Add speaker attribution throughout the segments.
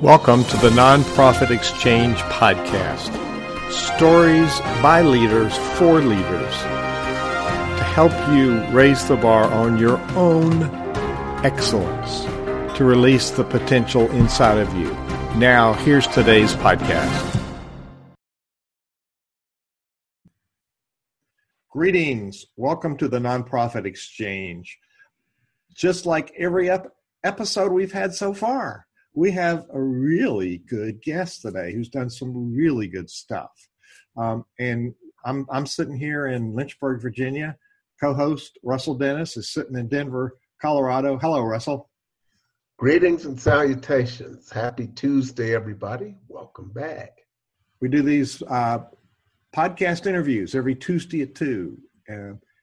Speaker 1: Welcome to the Nonprofit Exchange Podcast. Stories by leaders for leaders to help you raise the bar on your own excellence, to release the potential inside of you. Now, here's today's podcast. Greetings. Welcome to the Nonprofit Exchange. Just like every ep- episode we've had so far, we have a really good guest today who's done some really good stuff. Um, and I'm, I'm sitting here in Lynchburg, Virginia. Co host Russell Dennis is sitting in Denver, Colorado. Hello, Russell.
Speaker 2: Greetings and salutations. Happy Tuesday, everybody. Welcome back.
Speaker 1: We do these uh, podcast interviews every Tuesday at 2. Uh,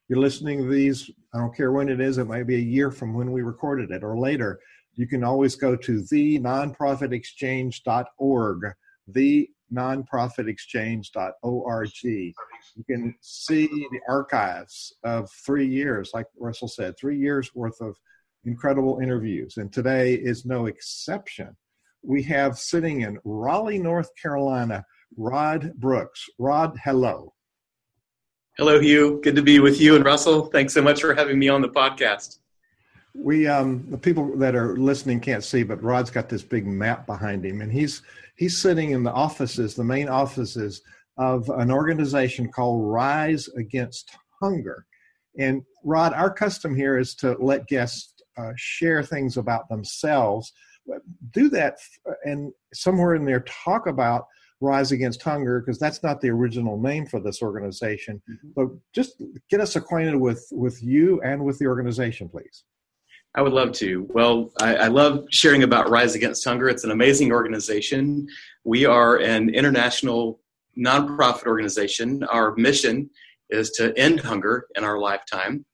Speaker 1: you're listening to these, I don't care when it is, it might be a year from when we recorded it or later. You can always go to the nonprofitexchange.org, the nonprofitexchange.org. You can see the archives of three years, like Russell said, three years worth of incredible interviews. And today is no exception. We have sitting in Raleigh, North Carolina, Rod Brooks. Rod, hello.
Speaker 3: Hello, Hugh. Good to be with you and Russell. Thanks so much for having me on the podcast.
Speaker 1: We um, the people that are listening can't see, but Rod's got this big map behind him, and he's he's sitting in the offices, the main offices of an organization called Rise Against Hunger. And Rod, our custom here is to let guests uh, share things about themselves. Do that, and somewhere in there, talk about Rise Against Hunger because that's not the original name for this organization. Mm-hmm. But just get us acquainted with with you and with the organization, please.
Speaker 3: I would love to. Well, I, I, love sharing about Rise Against Hunger. It's an amazing organization. We are an international nonprofit organization. Our mission is to end hunger in our lifetime.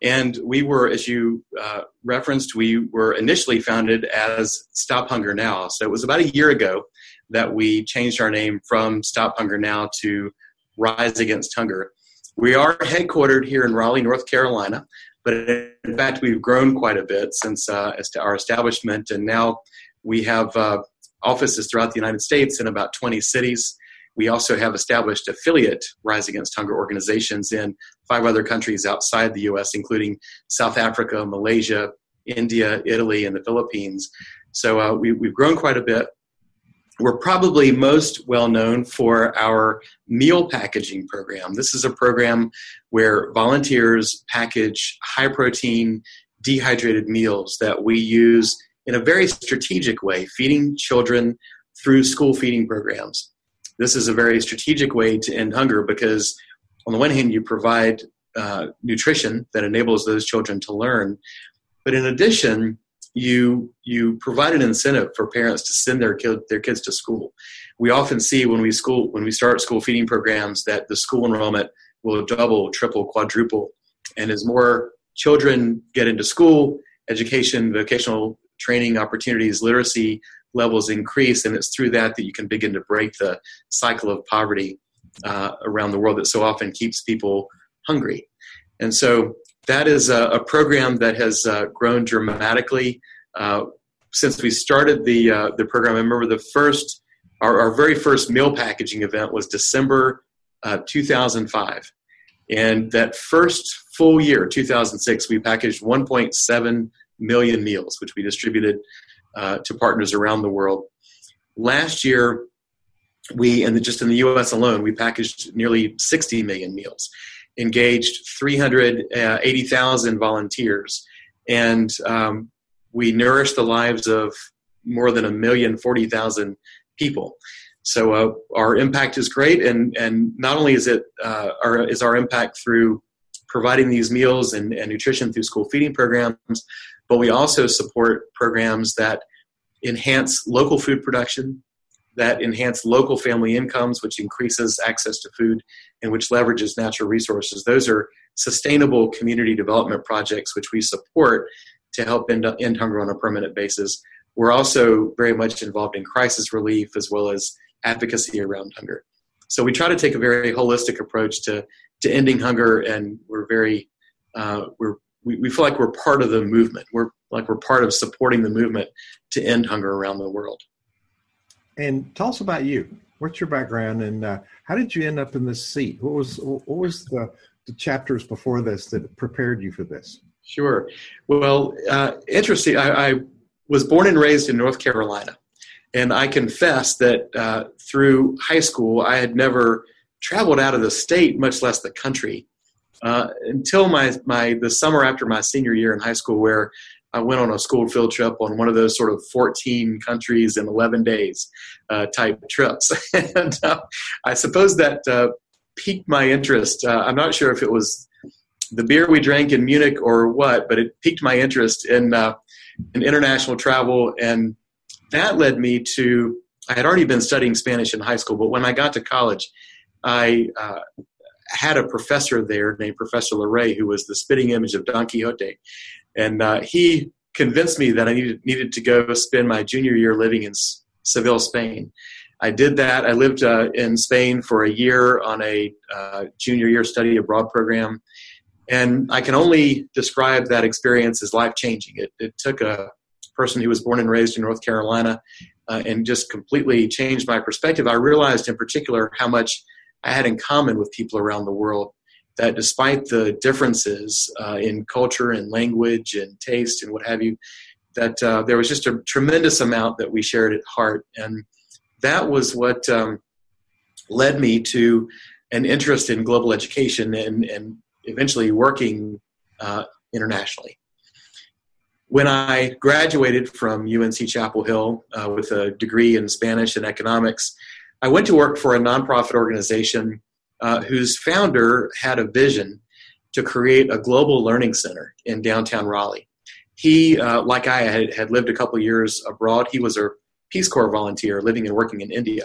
Speaker 3: And we were, as you uh, referenced, we were initially founded as Stop Hunger Now. So it was about a year ago that we changed our name from Stop Hunger Now to Rise Against Hunger. We are headquartered here in Raleigh, North Carolina, but in fact, we've grown quite a bit since uh, our establishment, and now we have uh, offices throughout the United States in about 20 cities. We also have established affiliate Rise Against Hunger organizations in five other countries outside the US, including South Africa, Malaysia, India, Italy, and the Philippines. So uh, we, we've grown quite a bit. We're probably most well known for our meal packaging program. This is a program where volunteers package high protein, dehydrated meals that we use in a very strategic way, feeding children through school feeding programs. This is a very strategic way to end hunger because, on the one hand, you provide uh, nutrition that enables those children to learn, but in addition, you you provide an incentive for parents to send their kid, their kids to school. We often see when we school when we start school feeding programs that the school enrollment will double, triple, quadruple, and as more children get into school, education, vocational training opportunities, literacy levels increase, and it's through that that you can begin to break the cycle of poverty uh, around the world that so often keeps people hungry. And so that is a, a program that has uh, grown dramatically uh, since we started the uh, the program. I remember the first our, our, very first meal packaging event was December uh, 2005, and that first full year, 2006, we packaged 1.7 million meals, which we distributed to partners around the world. Last year, we and just in the U.S. alone, we packaged nearly 60 million meals engaged 380,000 volunteers, and um, we nourished the lives of more than a million forty thousand people. So uh, our impact is great, and and not only is it uh, our, is our impact through providing these meals and, and nutrition through school feeding programs, but we also support programs that enhance local food production, that enhance local family incomes, which increases access to food and which leverages natural resources. Those are sustainable community development projects which we support to help end, end hunger on a permanent basis. We're also very much involved in crisis relief as well as advocacy around hunger. So we try to take a very holistic approach to, to ending hunger, and we're very uh, we're we, we feel like we're part of the movement. We're like we're part of supporting the movement to end hunger around the world.
Speaker 1: And tell us about you. What's your background, and uh, how did you end up in this seat? What was what was the, the chapters before this that prepared you for this?
Speaker 3: Sure. Well, uh, interesting. I, I, was born and raised in North Carolina, and I confess that uh, through high school I had never traveled out of the state, much less the country, uh, until my my the summer after my senior year in high school, where I went on a school field trip on one of those sort of 14 countries in 11 days uh, type trips. and uh, I suppose that uh, piqued my interest. Uh, I'm not sure if it was the beer we drank in Munich or what, but it piqued my interest in, uh, in international travel. And that led me to, I had already been studying Spanish in high school, but when I got to college, I uh, had a professor there named Professor Larrey, who was the spitting image of Don Quixote. And uh, he convinced me that I needed, needed to go spend my junior year living in Seville, Spain. I did that. I lived uh, in Spain for a year on a uh, junior year study abroad program. And I can only describe that experience as life changing. It, it, took a person who was born and raised in North Carolina uh, and just completely changed my perspective. I realized in particular how much I had in common with people around the world that despite the differences uh, in culture and language and taste and what have you, that uh, there was just a tremendous amount that we shared at heart. And that was what um, led me to an interest in global education and, and eventually working uh, internationally. When I graduated from UNC Chapel Hill uh, with a degree in Spanish and economics, I went to work for a nonprofit organization uh, whose founder had a vision to create a global learning center in downtown Raleigh. He, uh, like I, had, had lived a couple years abroad. He was a Peace Corps volunteer living and working in India.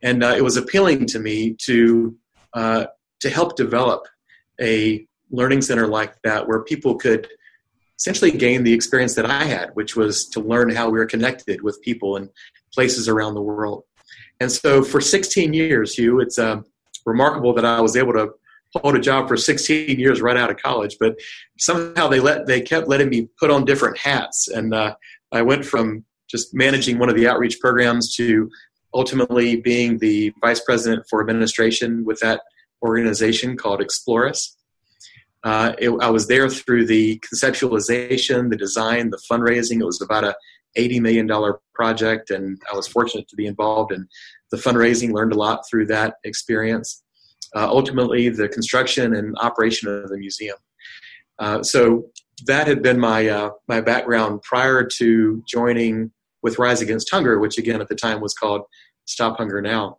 Speaker 3: And uh, it was appealing to me to, uh, to help develop a learning center like that where people could essentially gain the experience that I had, which was to learn how we are connected with people and places around the world. And so for 16 years, Hugh, it's um, remarkable that I was able to hold a job for 16 years right out of college. But somehow they let they kept letting me put on different hats, and uh, I went from just managing one of the outreach programs to ultimately being the vice president for administration with that organization called Exploris. Uh, it, I was there through the conceptualization, the design, the fundraising. It was about a $80 million project, and I was fortunate to be involved in the fundraising, learned a lot through that experience. Uh, ultimately, the construction and operation of the museum. Uh, so that had been my uh, my background prior to joining with Rise Against Hunger, which again at the time was called Stop Hunger Now.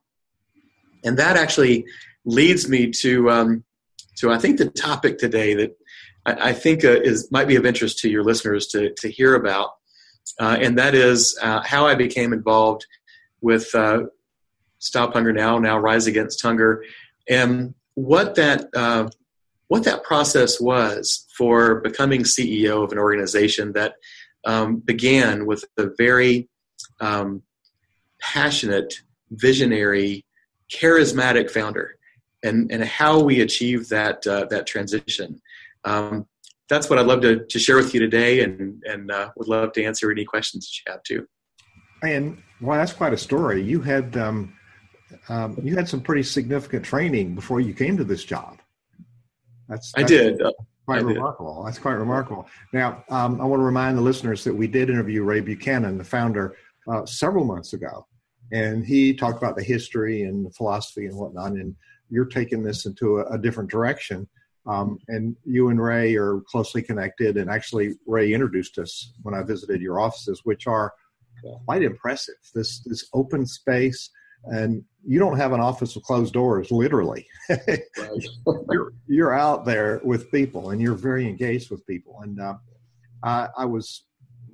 Speaker 3: And that actually leads me to um, to I think the topic today that I, I think uh, is might be of interest to your listeners to to hear about, uh, and that is uh, how I became involved with Stop Hunger Now, now Rise Against Hunger, and what that uh, what that process was for becoming CEO of an organization that um, began with a very um, passionate, visionary, charismatic founder, and and how we achieved that uh, that transition. Um, that's what I'd love to, to share with you today, and and uh, would love to answer any questions that you have too.
Speaker 1: And well, that's quite a story. You had um, um, you had some pretty significant training before you came to this job.
Speaker 3: That's, that's I did. Uh,
Speaker 1: quite I remarkable. Did. That's quite remarkable. Now, um, I want to remind the listeners that we did interview Ray Buchanan, the founder, uh, several months ago, and he talked about the history and the philosophy and whatnot. And you're taking this into a, a different direction. Um, and you and Ray are closely connected. And actually, Ray introduced us when I visited your offices, which are quite impressive. This this open space and you don't have an office with closed doors literally. You're, you're out there with people and you're very engaged with people and uh, I, I, was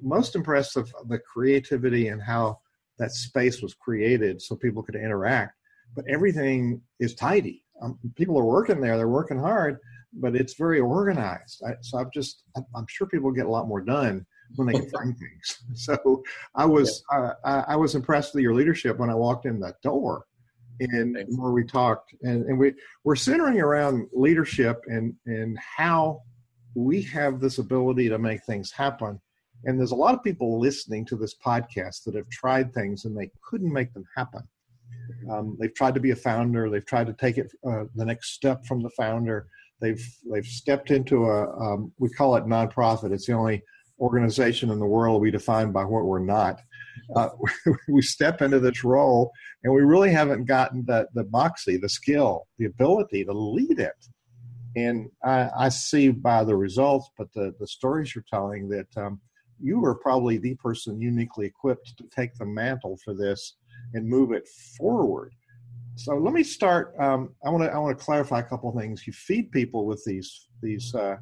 Speaker 1: most impressed of the creativity and how that space was created so people could interact but everything is tidy. Um, people are working there they're working hard but it's very organized. I, so i'm just i'm sure people get a lot more done when they can find things. So I was uh, I, was impressed with your leadership when I walked in that door, and Thanks. where we talked, and, and we we're centering around leadership and and how we have this ability to make things happen, And there's a lot of people listening to this podcast that have tried things and they couldn't make them happen. Um, they've tried to be a founder. They've tried to take it uh, the next step from the founder. They've they've stepped into a um, we call it nonprofit. It's the only organization in the world we define by what we're not. Uh, we step into this role and we really haven't gotten the the moxie, the skill, the ability to lead it. And I, I see by the results, but the the stories you're telling that um, you are probably the person uniquely equipped to take the mantle for this and move it forward. So let me start. Um, I want to I want to clarify a couple things. You feed people with these these uh,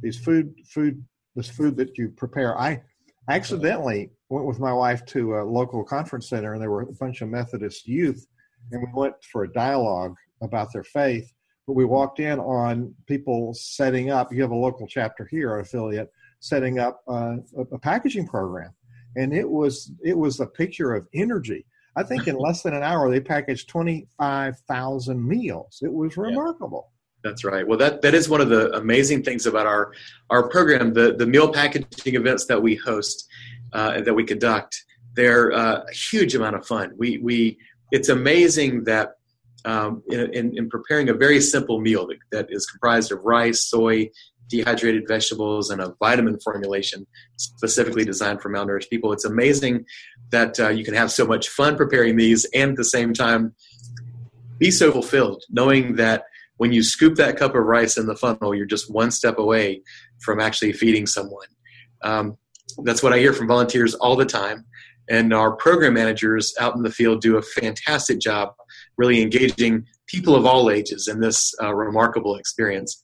Speaker 1: these food food this food that you prepare. I accidentally went with my wife to a local conference center, and there were a bunch of Methodist youth, and we went for a dialogue about their faith. But we walked in on people setting up. You have a local chapter here, an affiliate, setting up uh, a, a packaging program, and it was it was a picture of energy I think in less than an hour they packaged 25,000 meals. It was remarkable.
Speaker 3: Yeah. That's right. Well, that, that is one of the amazing things about our our program. The the meal packaging events that we host, uh, that we conduct, they're uh, a huge amount of fun. We we it's amazing that um, in, in, in, preparing a very simple meal that, that is comprised of rice, soy, dehydrated vegetables and a vitamin formulation specifically designed for malnourished people. It's amazing that uh, you can have so much fun preparing these and at the same time be so fulfilled knowing that when you scoop that cup of rice in the funnel, you're just one step away from actually feeding someone. Um, that's what I hear from volunteers all the time. And our program managers out in the field do a fantastic job really engaging people of all ages in this uh, remarkable experience.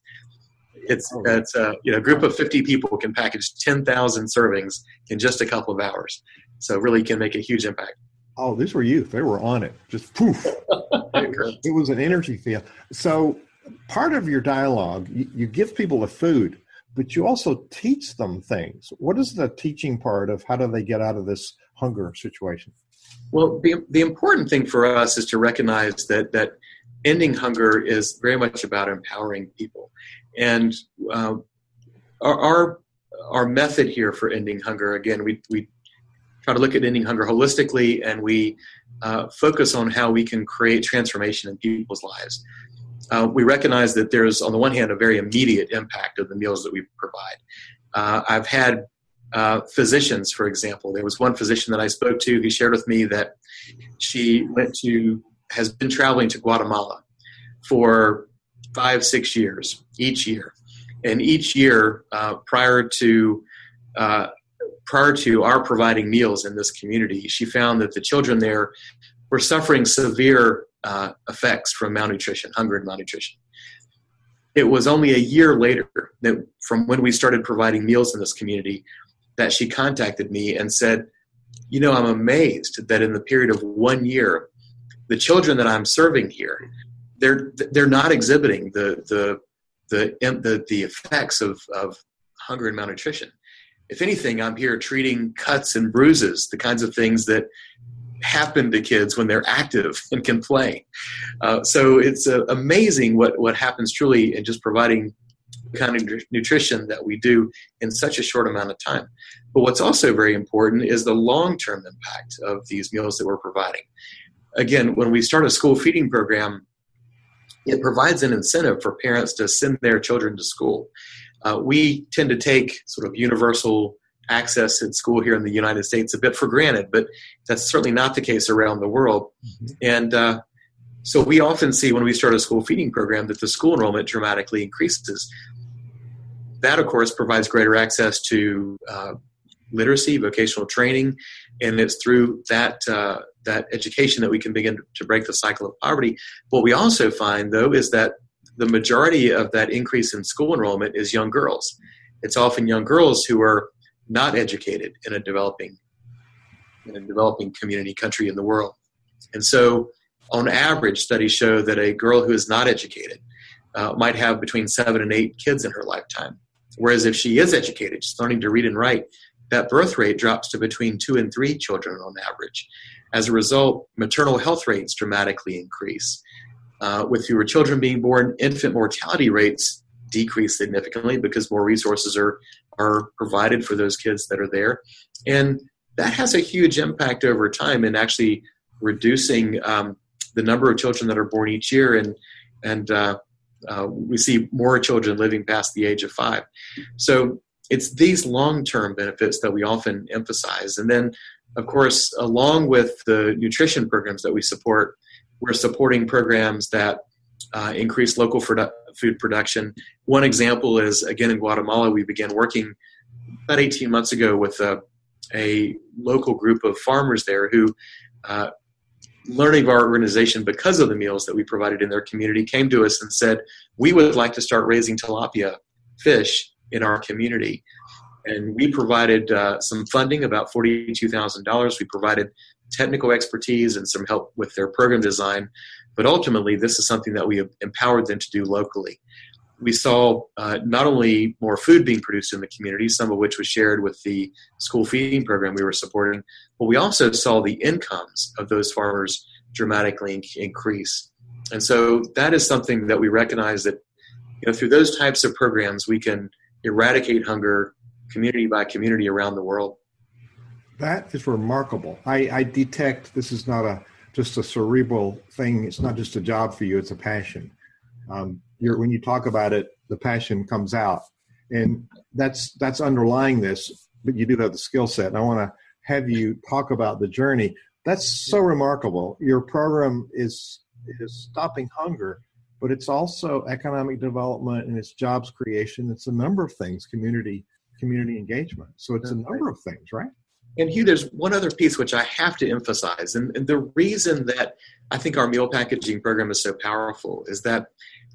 Speaker 3: It's oh, it's a uh, you know group of 50 people can package 10,000 servings in just a couple of hours. So really can make a huge impact.
Speaker 1: Oh, these were youth. They were on it. Just poof. it, it, was an energy field. So part of your dialogue, you, you give people the food, but you also teach them things. What is the teaching part of how do they get out of this hunger situation?
Speaker 3: Well, the, the important thing for us is to recognize that that ending hunger is very much about empowering people. And uh, our, our, our method here for ending hunger, again, we we try to look at ending hunger holistically, and we uh, focus on how we can create transformation in people's lives. Uh, we recognize that there's, on the one hand, a very immediate impact of the meals that we provide. Uh, I've had uh, physicians, for example. There was one physician that I spoke to who shared with me that she went to, has been traveling to Guatemala for five, six years each year. And each year, uh, prior to uh, prior to our providing meals in this community, she found that the children there were suffering severe uh, effects from malnutrition, hunger and malnutrition. It was only a year later that from when we started providing meals in this community that she contacted me and said, "You know, I'm amazed that in the period of one year, the children that I'm serving here they're they're not exhibiting the the the the, the effects of, of hunger and malnutrition. If anything, I'm here treating cuts and bruises, the kinds of things that happen to kids when they're active and can play. Uh, so it's uh, amazing what what happens truly in just providing kind of nutrition that we do in such a short amount of time. But what's also very important is the long term impact of these meals that we're providing. Again, when we start a school feeding program, it provides an incentive for parents to send their children to school. Uh, we tend to take sort of universal access at school here in the United States a bit for granted, but that's certainly not the case around the world. Mm-hmm. And uh, so we often see when we start a school feeding program that the school enrollment dramatically increases. That, of course, provides greater access to uh, literacy, vocational training, and it's through that uh, that education that we can begin to break the cycle of poverty. What we also find, though, is that the majority of that increase in school enrollment is young girls. It's often young girls who are not educated in a developing in a developing community country in the world. And so, on average, studies show that a girl who is not educated uh, might have between seven and eight kids in her lifetime. Whereas if she is educated, she's learning to read and write, that birth rate drops to between two and three children on average. As a result, maternal health rates dramatically increase. Uh, with fewer children being born, infant mortality rates decrease significantly because more resources are, are provided for those kids that are there. And that has a huge impact over time in actually reducing um, the number of children that are born each year. And, and uh, uh, we see more children living past the age of five. So it's these long term benefits that we often emphasize. And then, of course, along with the nutrition programs that we support, we're supporting programs that uh, increase local produ- food production. One example is, again, in Guatemala, we began working about 18 months ago with a, a local group of farmers there who, uh, learning of our organization because of the meals that we provided in their community, came to us and said, We would like to start raising tilapia fish in our community. And we provided uh, some funding, about $42,000. We provided technical expertise and some help with their program design. But ultimately, this is something that we have empowered them to do locally. We saw uh, not only more food being produced in the community, some of which was shared with the school feeding program we were supporting, but we also saw the incomes of those farmers dramatically increase. And so that is something that we recognize that you know, through those types of programs, we can eradicate hunger community by community around the world.
Speaker 1: That is remarkable. I, I detect this is not a just a cerebral thing. It's not just a job for you; it's a passion. Um, when you talk about it, the passion comes out, and that's that's underlying this. But you do have the skill set. And I want to have you talk about the journey. That's so remarkable. Your program is is stopping hunger, but it's also economic development and it's jobs creation. It's a number of things, community community engagement. So it's a number of things, right?
Speaker 3: And Hugh, there's one other piece which I have to emphasize. And, and, the reason that I think our meal packaging program is so powerful is that,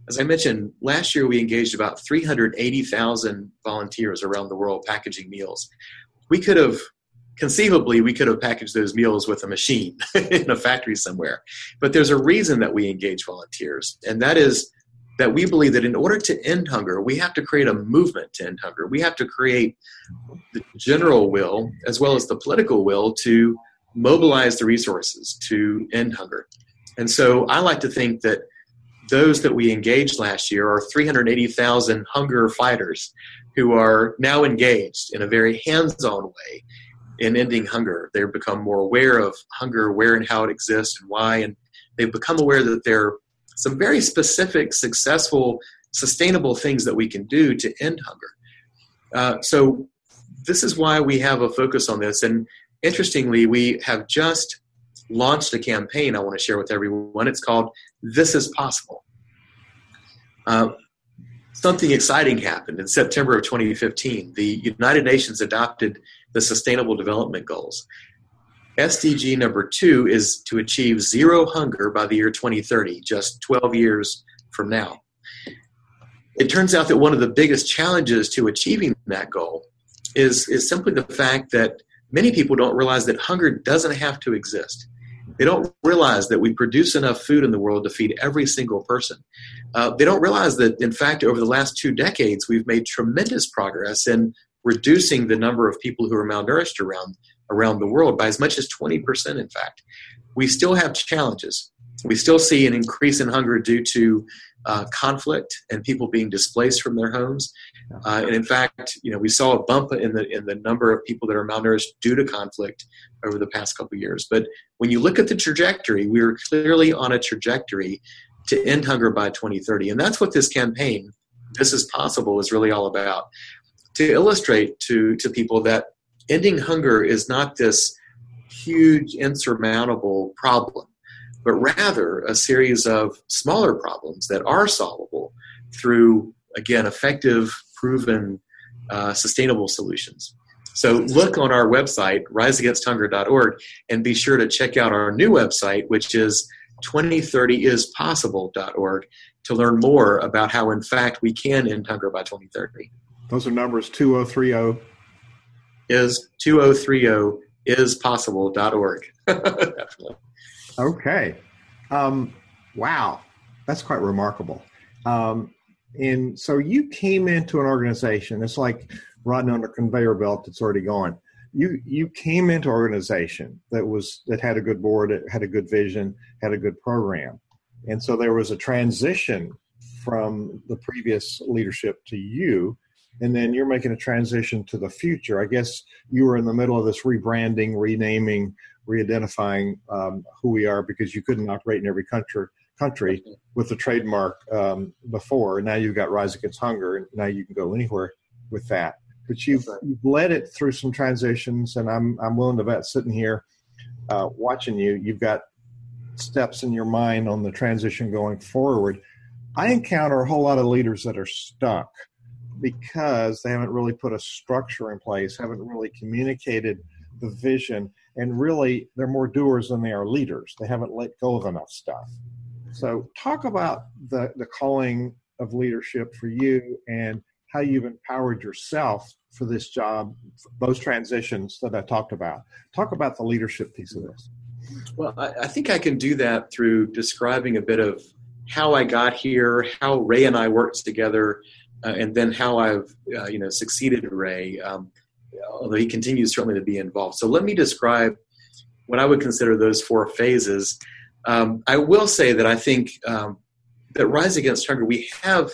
Speaker 3: as I mentioned, last year we engaged about 380,000 volunteers around the world packaging meals. We could have, conceivably, we could have packaged those meals with a machine in a factory somewhere. But there's a reason that we engage volunteers, and that is that we believe that in order to end hunger, we have to create a movement to end hunger. We have to create the general will as well as the political will to mobilize the resources to end hunger. And so I like to think that those that we engaged last year are 380,000 hunger fighters who are now engaged in a very hands on way in ending hunger. They've become more aware of hunger, where and how it exists and why, and they've become aware that they're some very specific, successful, sustainable things that we can do to end hunger. Uh, so, this is why we have a focus on this. And interestingly, we have just launched a campaign I want to share with everyone. It's called This is Possible. Uh, something exciting happened in September of 2015. The United Nations adopted the Sustainable Development Goals. SDG number two is to achieve zero hunger by the year 2030, just 12 years from now. It turns out that one of the biggest challenges to achieving that goal is, is simply the fact that many people don't realize that hunger doesn't have to exist. They don't realize that we produce enough food in the world to feed every single person. Uh, they don't realize that, in fact, over the last two decades, we've made tremendous progress in reducing the number of people who are malnourished around around the world by as much as 20%, in fact. We still have challenges. We still see an increase in hunger due to uh, conflict and people being displaced from their homes. Uh, and in fact, you know, we saw a bump in the in the number of people that are malnourished due to conflict over the past couple years. But when you look at the trajectory, we are clearly on a trajectory to end hunger by 2030, and that's what this campaign, "This Is Possible," is really all about. To illustrate to to people that ending hunger is not this huge, insurmountable problem, but rather a series of smaller problems that are solvable through, again, effective, proven, uh, sustainable solutions. So look on our website, riseagainsthunger.org, and be sure to check out our new website, which is 2030ispossible.org, to learn more about how, in fact, we can end hunger by 2030.
Speaker 1: Those are numbers 2030
Speaker 3: is 2030 is possible.org.
Speaker 1: okay. Um, wow. That's quite remarkable. Um, and so you came into an organization, it's like riding on a conveyor belt that's already gone. You you came into an organization that was that had a good board, it had a good vision, had a good program. And so there was a transition from the previous leadership to you and then you're making a transition to the future. I guess you were in the middle of this rebranding, renaming, re-identifying um, who we are because you couldn't operate in every country country with the trademark um, before. Now you've got Rise Against Hunger, and now you can go anywhere with that. But you've, right. you've led it through some transitions, and I'm I'm willing to bet sitting here uh, watching you, you've got steps in your mind on the transition going forward. I encounter a whole lot of leaders that are stuck because they haven't really put a structure in place, haven't really communicated the vision, and really they're more doers than they are leaders. They haven't let go of enough stuff. So, talk about the, the calling of leadership for you and how you've empowered yourself for this job, those transitions that I talked about. Talk about the leadership piece of this.
Speaker 3: Well, I, I think I can do that through describing a bit of how I got here, how Ray and I worked together, uh, and then how I've uh, you know succeeded Ray. Um, although he continues certainly to be involved. So let me describe what I would consider those four phases. Um, I will say that I think um, that Rise Against Hunger we have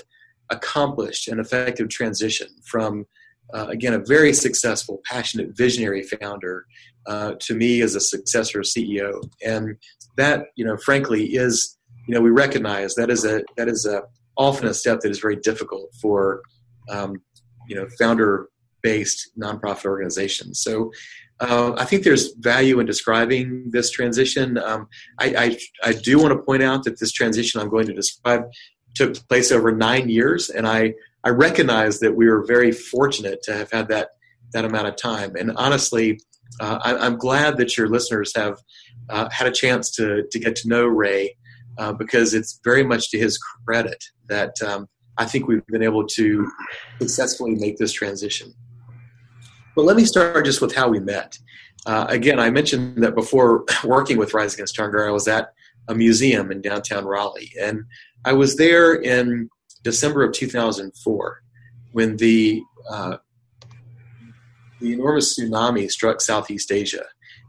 Speaker 3: accomplished an effective transition from uh, again a very successful, passionate, visionary founder uh, to me as a successor CEO, and that you know frankly is you know we recognize that is a that is a often a step that is very difficult for um, you know founder based nonprofit organizations. So uh, I think there's value in describing this transition. Um, I, I, I, do want to point out that this transition I'm going to describe took place over nine years, and I, I recognize that we were very fortunate to have had that, that amount of time. And honestly, uh, I, am glad that your listeners have uh, had a chance to, to get to know Ray uh, because it's very much to his credit that um, I think we've been able to successfully make this transition. But let me start just with how we met. Uh, again, I mentioned that before working with Rise Against Hunger, I was at a museum in downtown Raleigh. And I was there in December of 2004 when the, uh, the enormous tsunami struck Southeast Asia.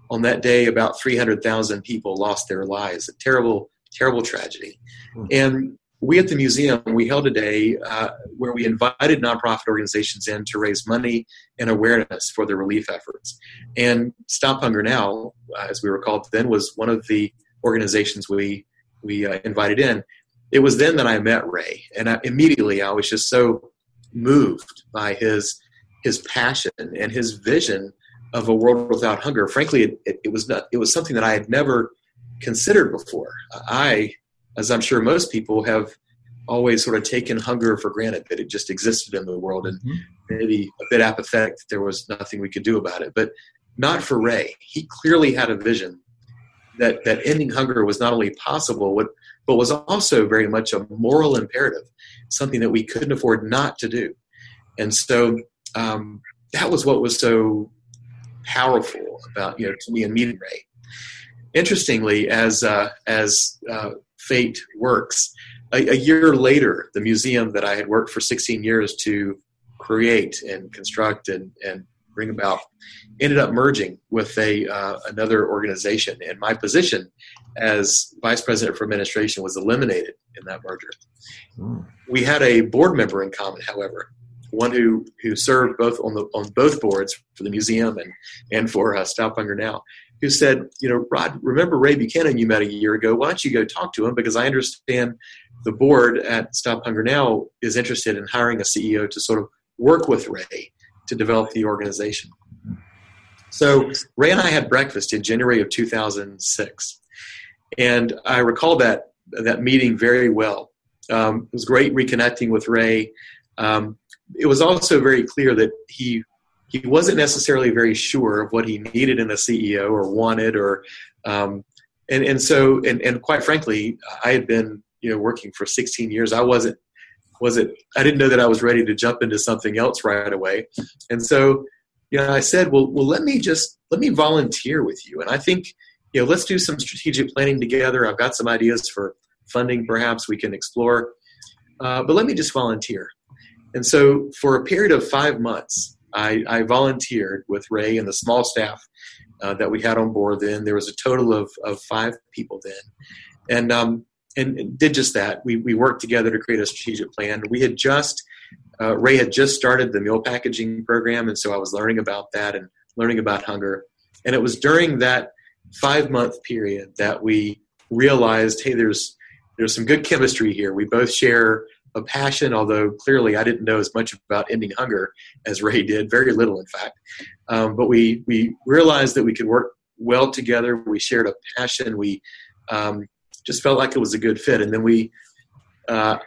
Speaker 3: On that day, about 300,000 people lost their lives. A terrible, terrible tragedy. Mm-hmm. And we at the museum we held a day uh, where we invited nonprofit organizations in to raise money and awareness for the relief efforts and stop hunger now as we were called then was one of the organizations we we uh, invited in it was then that i met ray and I, immediately i was just so moved by his his passion and his vision of a world without hunger frankly it, it, it was not it was something that i had never considered before i as I'm sure most people have always sort of taken hunger for granted that it just existed in the world and mm-hmm. maybe a bit apathetic that there was nothing we could do about it. But not for Ray. He clearly had a vision that, that ending hunger was not only possible, but was also very much a moral imperative, something that we couldn't afford not to do. And so um, that was what was so powerful about, you know, to me and meeting Ray. Interestingly, as uh, as uh, fate works. A, a, year later, the museum that I had worked for 16 years to create and construct and, and bring about ended up merging with a uh, another organization, and my position as vice president for administration was eliminated in that merger. Mm. We had a board member in common, however, one who who served both on the on both boards for the museum and and for uh, Stop Hunger Now, who said, you know, Rod, remember Ray Buchanan you met a year ago? Why don't you go talk to him? Because I understand the board at Stop Hunger Now is interested in hiring a CEO to sort of work with Ray to develop the organization. So Ray and I had breakfast in January of 2006, and I recall that that meeting very well. Um, it was great reconnecting with Ray. Um, it was also very clear that he he wasn't necessarily very sure of what he needed in a CEO or wanted or um, and and so and, and quite frankly I had been you know working for 16 years. I wasn't was it I didn't know that I was ready to jump into something else right away. And so you know I said well well let me just let me volunteer with you. And I think you know let's do some strategic planning together. I've got some ideas for funding perhaps we can explore. Uh, but let me just volunteer and so for a period of five months I, I volunteered with Ray and the small staff uh, that we had on board then. There was a total of, of five people then. And, um, and, and did just that. We, we worked together to create a strategic plan. We had just uh, Ray had just started the meal packaging program, and so I was learning about that and learning about hunger. And it was during that five month period that we realized, hey, there's there's some good chemistry here. We both share a passion, although clearly I didn't know as much about ending hunger as Ray did, very little, in fact. Um, but we we realized that we could work well together. We shared a passion. We um, just felt like it was a good fit, and then we uh,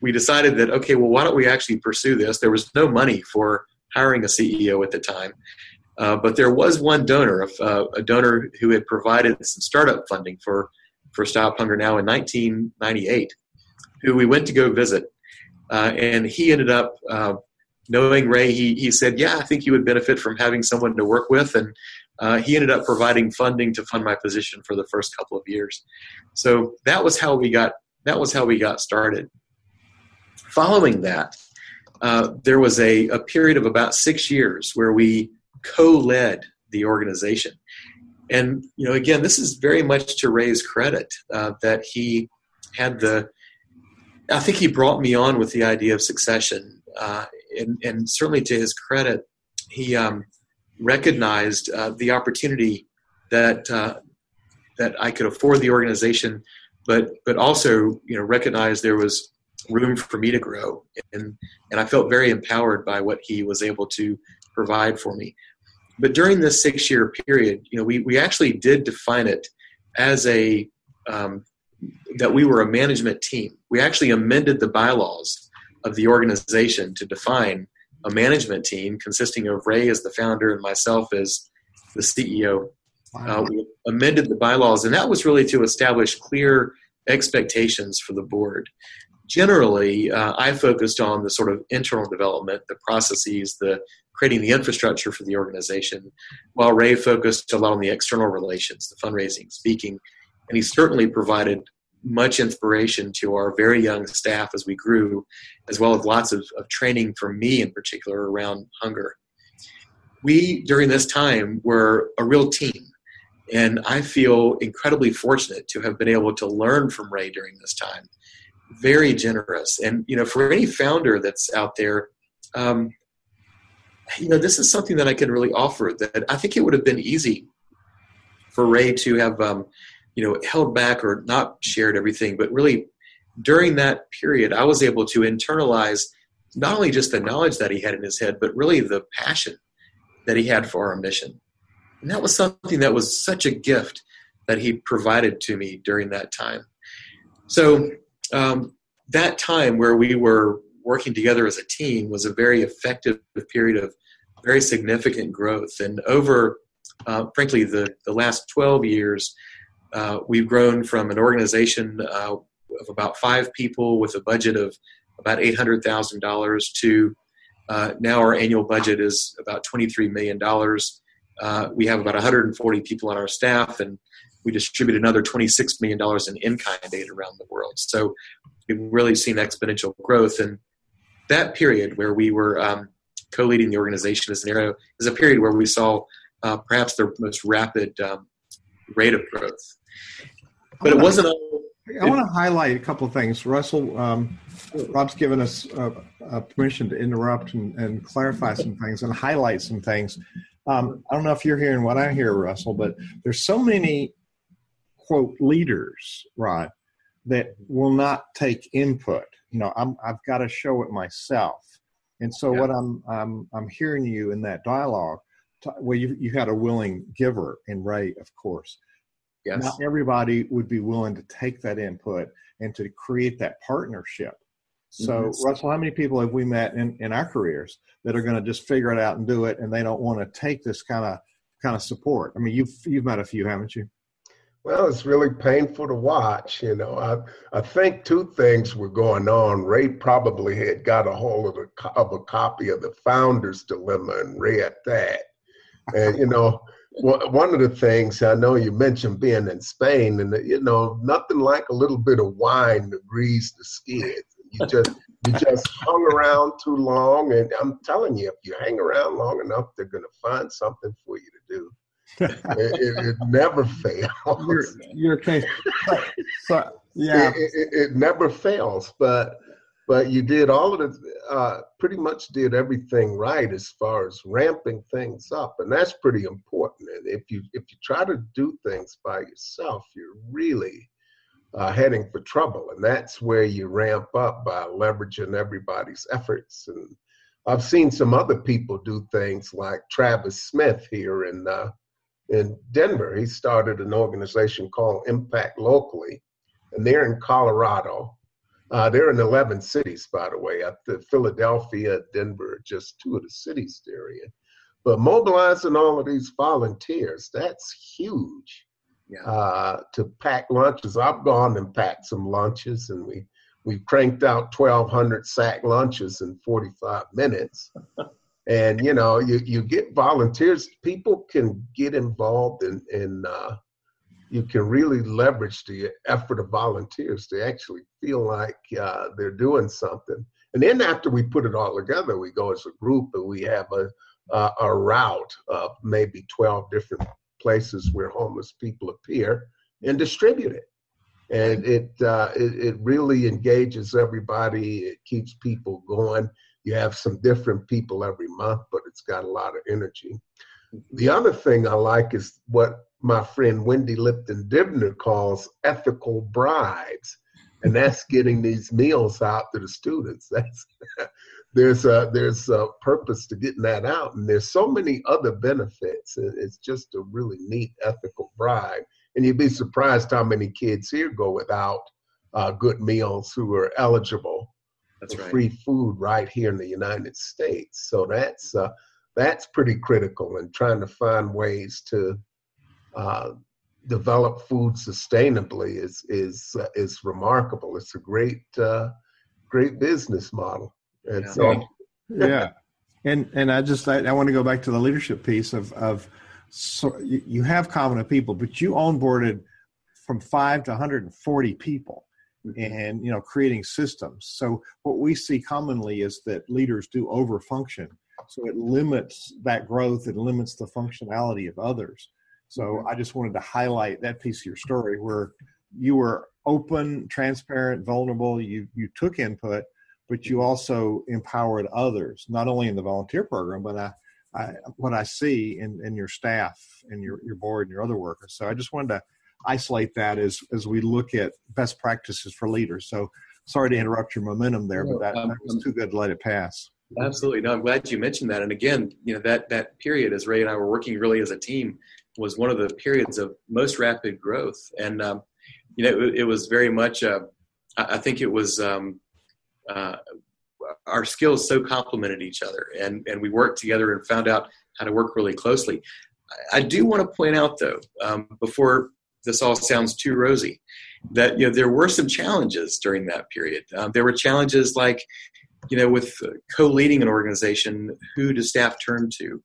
Speaker 3: we decided that okay, well, why don't we actually pursue this? There was no money for hiring a CEO at the time, uh, but there was one donor, uh, a donor who had provided some startup funding for for Stop Hunger Now in 1998 who we went to go visit. Uh, and he ended up uh, knowing Ray. He, he said, Yeah, I think you would benefit from having someone to work with. And uh, he ended up providing funding to fund my position for the first couple of years. So that was how we got that was how we got started. Following that, uh, there was a, a period of about six years where we co-led the organization. And you know, again, this is very much to Ray's credit uh, that he had the I think he brought me on with the idea of succession, uh, and, and, certainly to his credit, he um, recognized uh, the opportunity that uh, that I could afford the organization, but but also you know recognized there was room for me to grow, and and I felt very empowered by what he was able to provide for me. But during this six year period, you know, we we actually did define it as a um, that we were a management team. We actually amended the bylaws of the organization to define a management team consisting of Ray as the founder and myself as the CEO. Wow. Uh, we amended the bylaws, and that was really to establish clear expectations for the board. Generally, uh, I focused on the sort of internal development, the processes, the creating the infrastructure for the organization, while Ray focused a lot on the external relations, the fundraising, speaking, and he certainly provided much inspiration to our very young staff as we grew, as well as lots of, of training for me in particular around hunger. We, during this time, were a real team. And I feel incredibly fortunate to have been able to learn from Ray during this time. Very generous. And, you know, for any founder that's out there, um, you know, this is something that I can really offer that I think it would have been easy for Ray to have um, you know held back or not shared everything but really during that period i was able to internalize not only just the knowledge that he had in his head but really the passion that he had for our mission. And that was something that was such a gift that he provided to me during that time. So um, that time where we were working together as a team was a very effective period of very significant growth. And over uh, frankly the, the last 12 years uh, we've grown from an organization uh, of about five people with a budget of about $800,000 to uh, now our annual budget is about $23 million. Uh, we have about 140 people on our staff, and we distribute another $26 million in in-kind aid around the world. So we've really seen exponential growth. And that period where we were um, co-leading the organization as an area is a period where we saw uh, perhaps the most rapid um, rate of growth. But it wasn't.
Speaker 1: I want to highlight a couple of things. Russell, um, Rod's given us uh, uh, permission to interrupt and, and, clarify some things and highlight some things. Um, I don't know if you're hearing what I hear, Russell, but there's so many quote leaders, Rod, that will not take input. You know, I'm, I've got to show it myself. And so, yeah. what I'm, I'm I'm hearing you in that dialogue. Well, you you had a willing giver in Ray, of course, Yes. Not everybody would be willing to take that input and to create that partnership. So, mm-hmm. Russell, how many people have we met in, in our careers that are going to just figure it out and do it, and they don't want to take this kind of kind of support? I mean, you've you've met a few, haven't you?
Speaker 2: Well, it's really painful to watch. You know, I I think two things were going on. Ray probably had got a hold of a of a copy of the Founder's Dilemma and read that, and you know well, one of the things I know you mentioned being in Spain, and you know nothing like a little bit of wine to grease the skids. You just you just hung around too long, and I'm telling you, if you hang around long enough, they're going to find something for you to do. it, it, it, never fails.
Speaker 1: Your, your case, so, yeah,
Speaker 2: it, it, never fails. But but you did all of the uh, pretty much did everything right as far as ramping things up and that's pretty important and if you if you try to do things by yourself you're really uh, heading for trouble and that's where you ramp up by leveraging everybody's efforts and i've seen some other people do things like travis smith here in uh, in denver. He started an organization called impact locally and they're in colorado uh, they're in 11 cities, by the way. The Philadelphia, Denver, just two of the cities they're in. But mobilizing all of these volunteers, that's huge. Yeah. Uh, to pack lunches, I've gone and packed some lunches, and we we cranked out 1,200 sack lunches in 45 minutes. and you know, you you get volunteers. People can get involved in in uh, you can really leverage the effort of volunteers to actually feel like uh, they're doing something. And then after we put it all together, we go as a group and we have a uh, a route of maybe 12 different places where homeless people appear and distribute it. And it, uh, it, it really engages everybody. It keeps people going. You have some different people every month, but it's got a lot of energy. The other thing I like is what my friend Wendy Lipton Dibner calls ethical bribes. And that's getting these meals out to the students. That's there's a there's a purpose to getting that out, and there's so many other benefits. It's just a really neat ethical bribe, and you'd be surprised how many kids here go without uh, good meals who are eligible that's for right. free food right here in the United States. So that's uh, that's pretty critical, and trying to find ways to uh, develop food sustainably is is uh, is remarkable. It's a great uh, great business model. And yeah. so,
Speaker 1: yeah, and and I just I, I, want to go back to the leadership piece of of so you, you have competent people, but you onboarded from five to 140 people and you know creating systems so what we see commonly is that leaders do overfunction so it limits that growth it limits the functionality of others so mm-hmm. I just wanted to highlight that piece of your story where you were open, transparent, vulnerable. You you took input, but you also empowered others, not only in the volunteer program, but I, I what I see in, in your staff and your, your board and your other workers. So I just wanted to isolate that as as we look at best practices for leaders. So sorry to interrupt your momentum there, but that, that was too good to let it pass.
Speaker 3: Absolutely. No, I'm glad you mentioned that. And again, you know, that that period as Ray and I were working really as a team was one of the periods of most rapid growth. And, um, you know, it, it, was very much, uh, I think it was, um, uh, our skills so complemented each other and, and we worked together and found out how to work really closely. I, do want to point out though, um, before this all sounds too rosy, that, you know, there were some challenges during that period. Um, there were challenges like, you know, with co-leading an organization, who does staff turn to?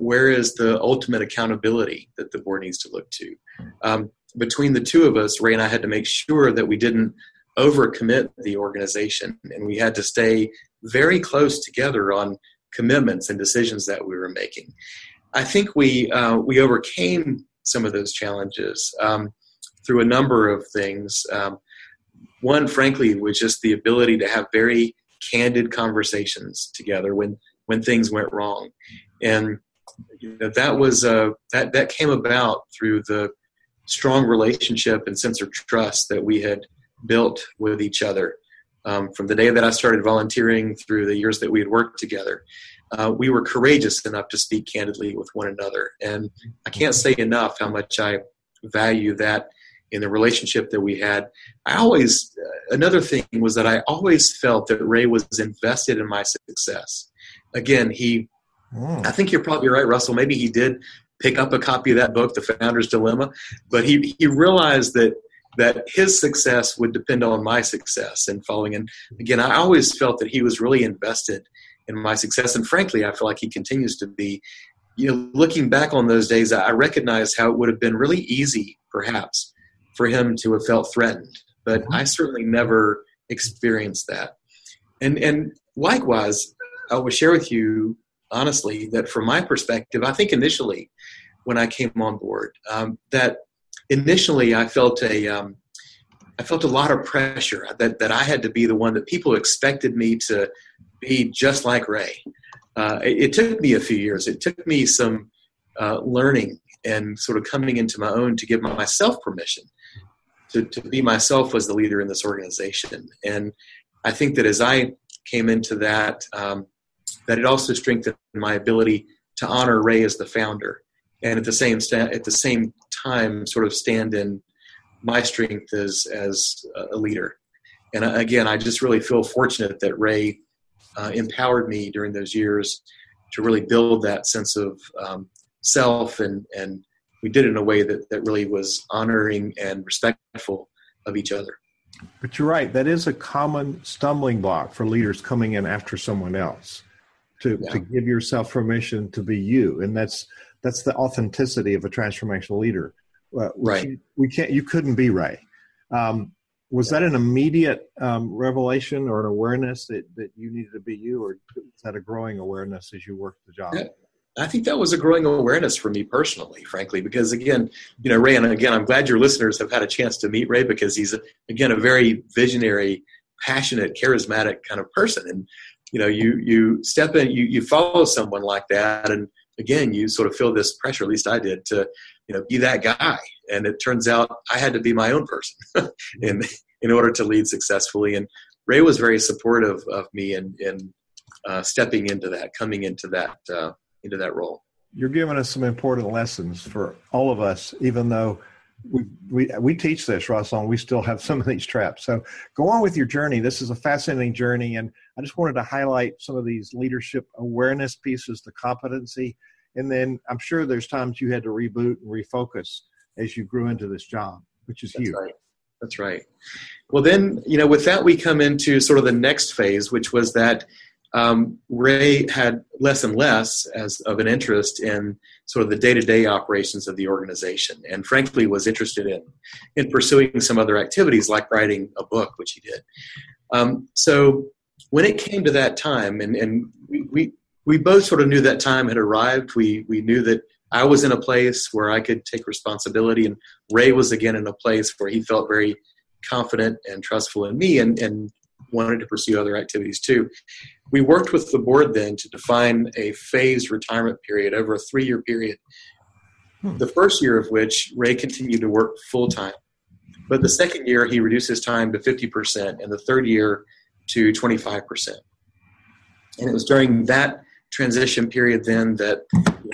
Speaker 3: Where is the ultimate accountability that the board needs to look to? Um, between the two of us, Ray and I had to make sure that we didn't overcommit the organization, and we had to stay very close together on commitments and decisions that we were making. I think we uh, we overcame some of those challenges um, through a number of things. Um, one, frankly, was just the ability to have very candid conversations together when when things went wrong, and you know, that was uh, that that came about through the strong relationship and sense of trust that we had built with each other um, from the day that I started volunteering through the years that we had worked together. Uh, we were courageous enough to speak candidly with one another, and I can't say enough how much I value that in the relationship that we had. I always, uh, another thing was that I always felt that Ray was invested in my success. Again, he, mm. I think you're probably right, Russell. Maybe he did pick up a copy of that book, The Founder's Dilemma, but he, he realized that that his success would depend on my success and following. And again, I always felt that he was really invested in my success. And frankly, I feel like he continues to be. You know, looking back on those days, I recognize how it would have been really easy, perhaps, for him to have felt threatened. But mm-hmm. I certainly never experienced that. And and likewise, I will share with you honestly that from my perspective, I think initially when I came on board, um, that initially I felt a um, I felt a lot of pressure that, that I had to be the one that people expected me to be just like Ray. Uh, it, it, took me a few years. It took me some uh, learning and sort of coming into my own to give myself permission to, to be myself as the leader in this organization. And I think that as I came into that, um, that it also strengthened my ability to honor Ray as the founder, and at the same sta- at the same time, sort of stand in my strength as as a leader. And uh, again, I just really feel fortunate that Ray uh, empowered me during those years to really build that sense of um, self and and we did it in a way that, that really was honoring and respectful of each other.
Speaker 1: But you're right, that is a common stumbling block for leaders coming in after someone else to, yeah. to give yourself permission to be you. And that's that's the authenticity of a transformational leader.
Speaker 3: Uh, right.
Speaker 1: You, we can't you couldn't be Ray. Um, was yeah. that an immediate um, revelation or an awareness that, that you needed to be you, or is that a growing awareness as you worked the job?
Speaker 3: Yeah. I think that was a growing awareness for me personally, frankly, because again, you know, Ray, and again, I'm glad your listeners have had a chance to meet Ray because he's, again, a very visionary, passionate, charismatic kind of person. And, you know, you, you step in, you, you follow someone like that. And again, you sort of feel this pressure, at least I did, to, you know, be that guy. And it turns out I had to be my own person in, in order to lead successfully. And Ray was very supportive of me in, in uh, stepping into that, coming into that, uh, into that role.
Speaker 1: You're giving us some important lessons for all of us, even though we, we, we teach this, Russell, and we still have some of these traps. So go on with your journey. This is a fascinating journey, and I just wanted to highlight some of these leadership awareness pieces, the competency, and then I'm sure there's times you had to reboot and refocus as you grew into this job, which is
Speaker 3: That's
Speaker 1: huge.
Speaker 3: Right. That's right. Well, then, you know, with that, we come into sort of the next phase, which was that um, Ray had less and less as of an interest in sort of the day-to-day operations of the organization, and frankly was interested in in pursuing some other activities like writing a book, which he did. Um, so when it came to that time, and, and we, we we both sort of knew that time had arrived. We we knew that I was in a place where I could take responsibility, and Ray was again in a place where he felt very confident and trustful in me, and and wanted to pursue other activities too. We worked with the board then to define a phased retirement period over a three year period. Hmm. The first year of which Ray continued to work full time. But the second year, he reduced his time to 50%, and the third year to 25%. And it was during that transition period then that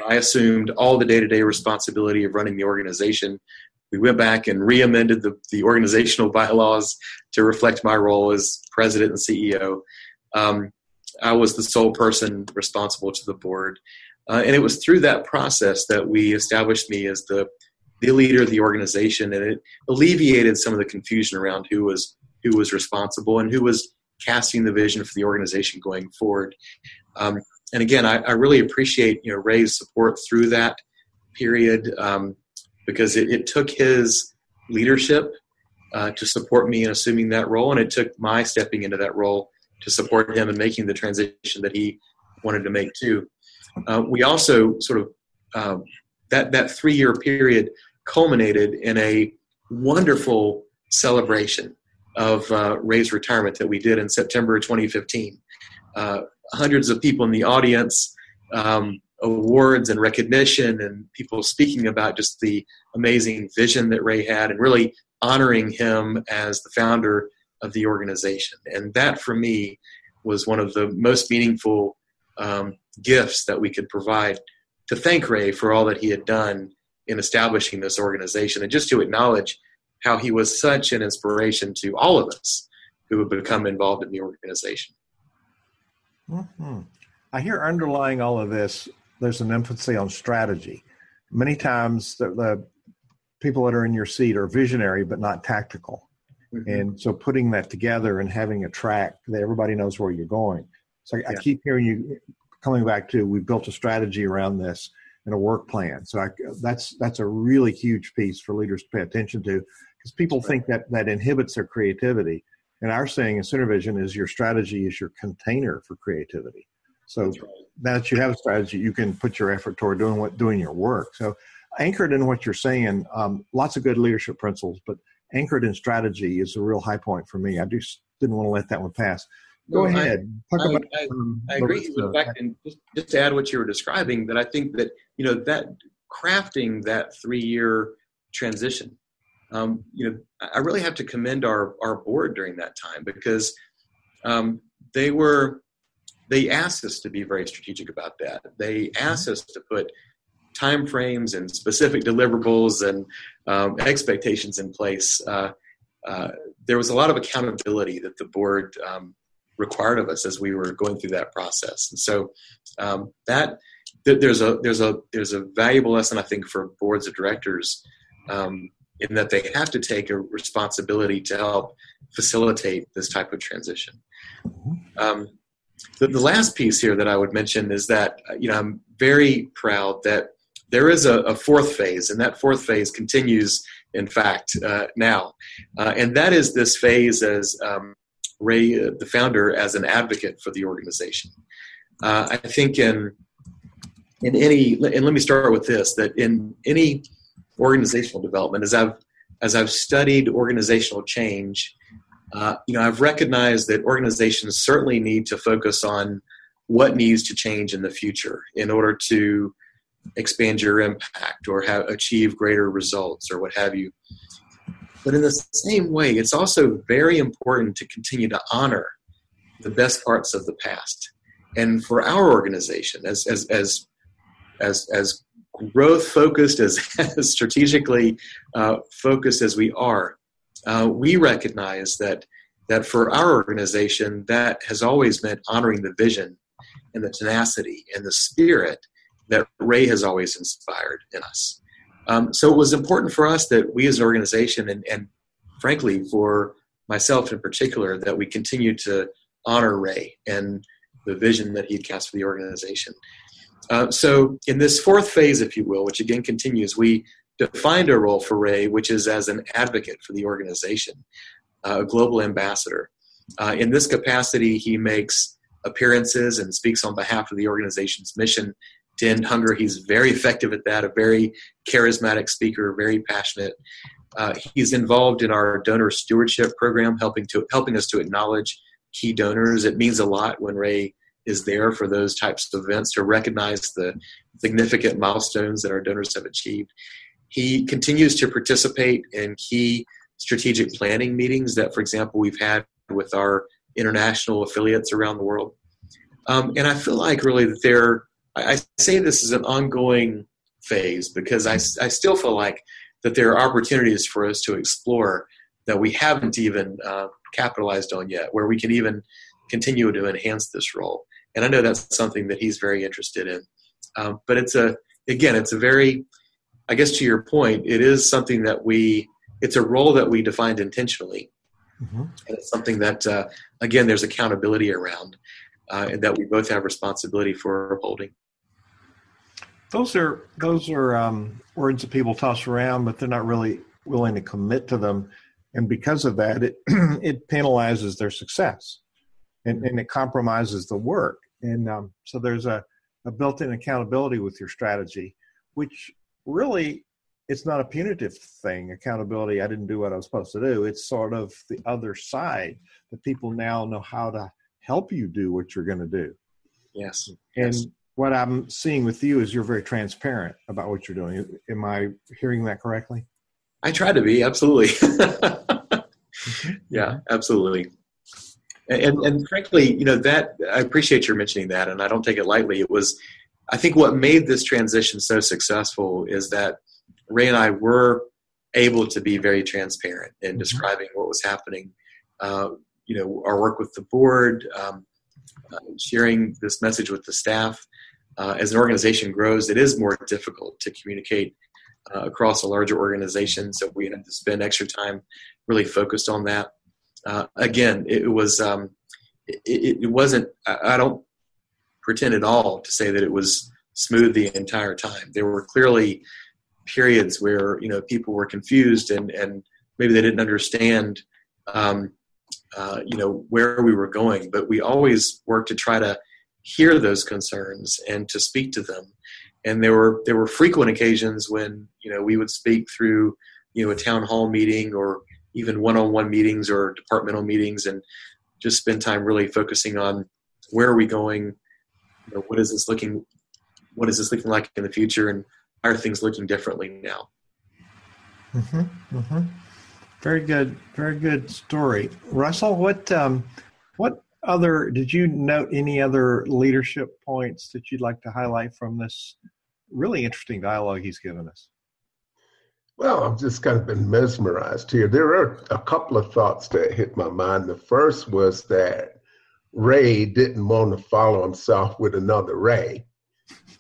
Speaker 3: I assumed all the day to day responsibility of running the organization. We went back and re amended the, the organizational bylaws to reflect my role as president and CEO. Um, I was the sole person responsible to the board. Uh, and it was through that process that we established me as the, the leader of the organization, and it alleviated some of the confusion around who was who was responsible and who was casting the vision for the organization going forward. Um, and again, I, I, really appreciate you know Ray's support through that period um, because it, it, took his leadership uh, to support me in assuming that role, and it took my stepping into that role to support him in making the transition that he wanted to make too. Uh, we also sort of um, that that three year period culminated in a wonderful celebration of uh, Ray's retirement that we did in September 2015. Uh, hundreds of people in the audience, um, awards and recognition, and people speaking about just the amazing vision that Ray had, and really honoring him as the founder of the organization. And that for me was one of the most meaningful um, gifts that we could provide to thank Ray for all that he had done in establishing this organization and just to acknowledge how he was such an inspiration to all of us who have become involved in the organization.
Speaker 1: Mm-hmm. I hear underlying all of this, there's an emphasis on strategy. Many times, the, the people that are in your seat are visionary but not tactical. Mm-hmm. And so putting that together and having a track that everybody knows where you're going. So I, yeah. I keep hearing you coming back to "We've built a strategy around this and a work plan. So I, that's that's a really huge piece for leaders to pay attention to because people right. think that that inhibits their creativity. And our saying in SynerVision is your strategy is your container for creativity. So right. now that you have a strategy, you can put your effort toward doing what doing your work. So anchored in what you're saying, um, lots of good leadership principles, but anchored in strategy is a real high point for me. I just didn't want to let that one pass. Go no, ahead.
Speaker 3: I, I, about, I, um, I agree with fact, and just, just to add what you were describing, that I think that you know that crafting that three-year transition, um, you know, I really have to commend our our board during that time because um, they were they asked us to be very strategic about that. They asked us to put time frames and specific deliverables and um, expectations in place. Uh, uh, there was a lot of accountability that the board um, required of us as we were going through that process, and so um, that th- there's a there's a there's a valuable lesson I think for boards of directors um, in that they have to take a responsibility to help facilitate this type of transition. Mm-hmm. Um, the, the, last piece here that I would mention is that you know I'm very proud that there is a, a fourth phase, and that fourth phase continues, in fact, uh, now, uh, and that is this phase as um, Ray, uh, the founder, as an advocate for the organization. Uh, I think in in any, and let me start with this: that in any organizational development, as I've as I've studied organizational change, uh, you know, I've recognized that organizations certainly need to focus on what needs to change in the future in order to expand your impact or have achieve greater results or what have you. But in the same way, it's also very important to continue to honor the best parts of the past. And for our organization, as as as as as growth focused, as, as strategically uh, focused as we are, uh, we recognize that that for our organization, that has always meant honoring the vision and the tenacity and the spirit that Ray has always inspired in us. Um, so it was important for us that we as an organization, and, and frankly for myself in particular, that we continue to honor Ray and the vision that he cast for the organization. Uh, so in this fourth phase, if you will, which again continues, we defined a role for Ray, which is as an advocate for the organization, uh, a global ambassador. Uh, in this capacity, he makes appearances and speaks on behalf of the organization's mission to end hunger. He's very effective at that, a very charismatic speaker, very passionate. Uh, he's involved in our donor stewardship program, helping to helping us to acknowledge key donors. It means a lot when Ray is there for those types of events to recognize the significant milestones that our donors have achieved. He continues to participate in key strategic planning meetings that, for example, we've had with our international affiliates around the world. Um, and I feel like really that there I, say this is an ongoing phase because I, I still feel like that there are opportunities for us to explore that we haven't even uh, capitalized on yet, where we can even continue to enhance this role. And I know that's something that he's very interested in. Um, but it's a, again, it's a very, I guess to your point, it is something that we, it's a role that we defined intentionally. Mm-hmm. And it's something that, uh, again, there's accountability around uh, and that we both have responsibility for upholding
Speaker 1: those are those are um, words that people toss around, but they're not really willing to commit to them, and because of that, it it penalizes their success, and, and it compromises the work. And um, so there's a, a built-in accountability with your strategy, which really it's not a punitive thing. Accountability, I didn't do what I was supposed to do. It's sort of the other side that people now know how to help you do what you're going to do.
Speaker 3: Yes.
Speaker 1: And
Speaker 3: yes
Speaker 1: what I'm seeing with you is you're very transparent about what you're doing. Am I hearing that correctly?
Speaker 3: I try to be absolutely. yeah, mm-hmm. absolutely. And, and frankly, you know that I appreciate your mentioning that, and I don't take it lightly. It was, I think, what made this transition so successful is that Ray and I were able to be very transparent in mm-hmm. describing what was happening. Uh, you know, our work with the board, um, uh, sharing this message with the staff, uh, as an organization grows, it is more difficult to communicate uh, across a larger organization. So we had to spend extra time really focused on that. Uh, again, it was um, it, it, wasn't. I don't pretend at all to say that it was smooth the entire time. There were clearly periods where you know people were confused and and maybe they didn't understand um, uh, you know where we were going. But we always worked to try to hear those concerns and to speak to them. And there were there were frequent occasions when you know we would speak through you know a town hall meeting or even one-on-one meetings or departmental meetings, and just spend time really focusing on where are we going, you know, what is this looking, what is this looking like in the future, and are things looking differently now.
Speaker 1: Mm-hmm, mm-hmm. Very good, very good story, Russell. What um, what other did you note any other leadership points that you'd like to highlight from this really interesting dialogue he's given us?
Speaker 2: Well, I've just kind of been mesmerized here. There are a couple of thoughts that hit my mind. The first was that Ray didn't want to follow himself with another Ray.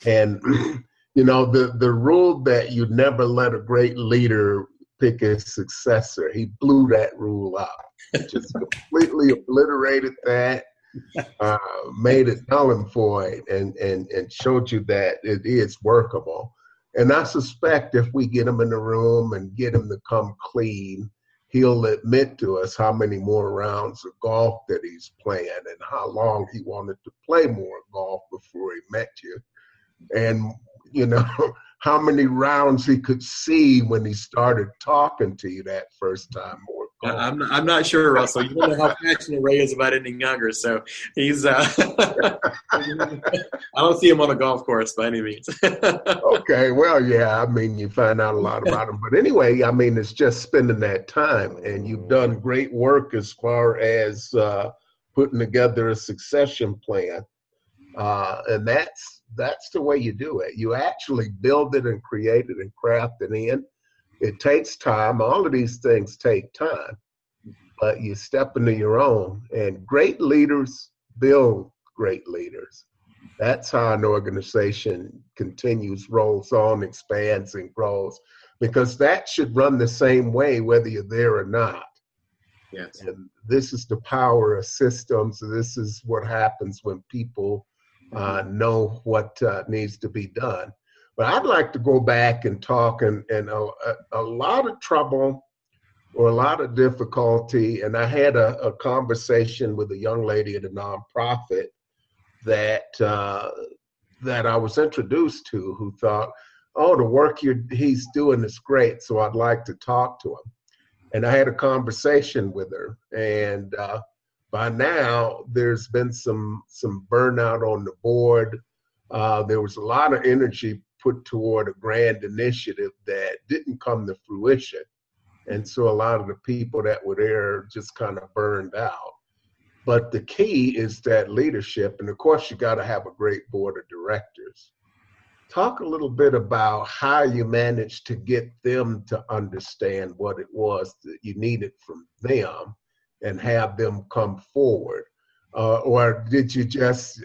Speaker 2: And, you know, the, the rule that you never let a great leader pick a successor, he blew that rule up. Just completely obliterated that, uh, made it null and void, and, and, and showed you that it is workable. And I suspect if we get him in the room and get him to come clean, he'll admit to us how many more rounds of golf that he's playing and how long he wanted to play more golf before he met you. And, you know, how many rounds he could see when he started talking to you that first time or
Speaker 3: I'm not, I'm not sure, Russell. You don't know how passionate Ray is about ending younger, so he's. Uh, I don't see him on a golf course by any means.
Speaker 2: okay, well, yeah, I mean, you find out a lot about him, but anyway, I mean, it's just spending that time, and you've done great work as far as uh, putting together a succession plan, uh, and that's that's the way you do it. You actually build it and create it and craft it in it takes time. All of these things take time, but you step into your own. And great leaders build great leaders. That's how an organization continues, rolls on, expands, and grows, because that should run the same way whether you're there or not.
Speaker 3: Yes.
Speaker 2: And this is the power of systems. This is what happens when people uh, know what uh, needs to be done. But I'd like to go back and talk and, and a, a, lot of trouble or a lot of difficulty. And I had a, a conversation with a young lady at a nonprofit that uh, that I was introduced to who thought, oh, the work he's doing is great, so I'd like to talk to him. And I had a conversation with her, and uh, by now there's been some some burnout on the board. Uh, there was a lot of energy put toward a grand initiative that didn't come to fruition. And so a lot of the people that were there just kind of burned out. But the key is that leadership, and of course, you got to have a great board of directors. Talk a little bit about how you managed to get them to understand what it was that you needed from them and have them come forward. Uh, or did you just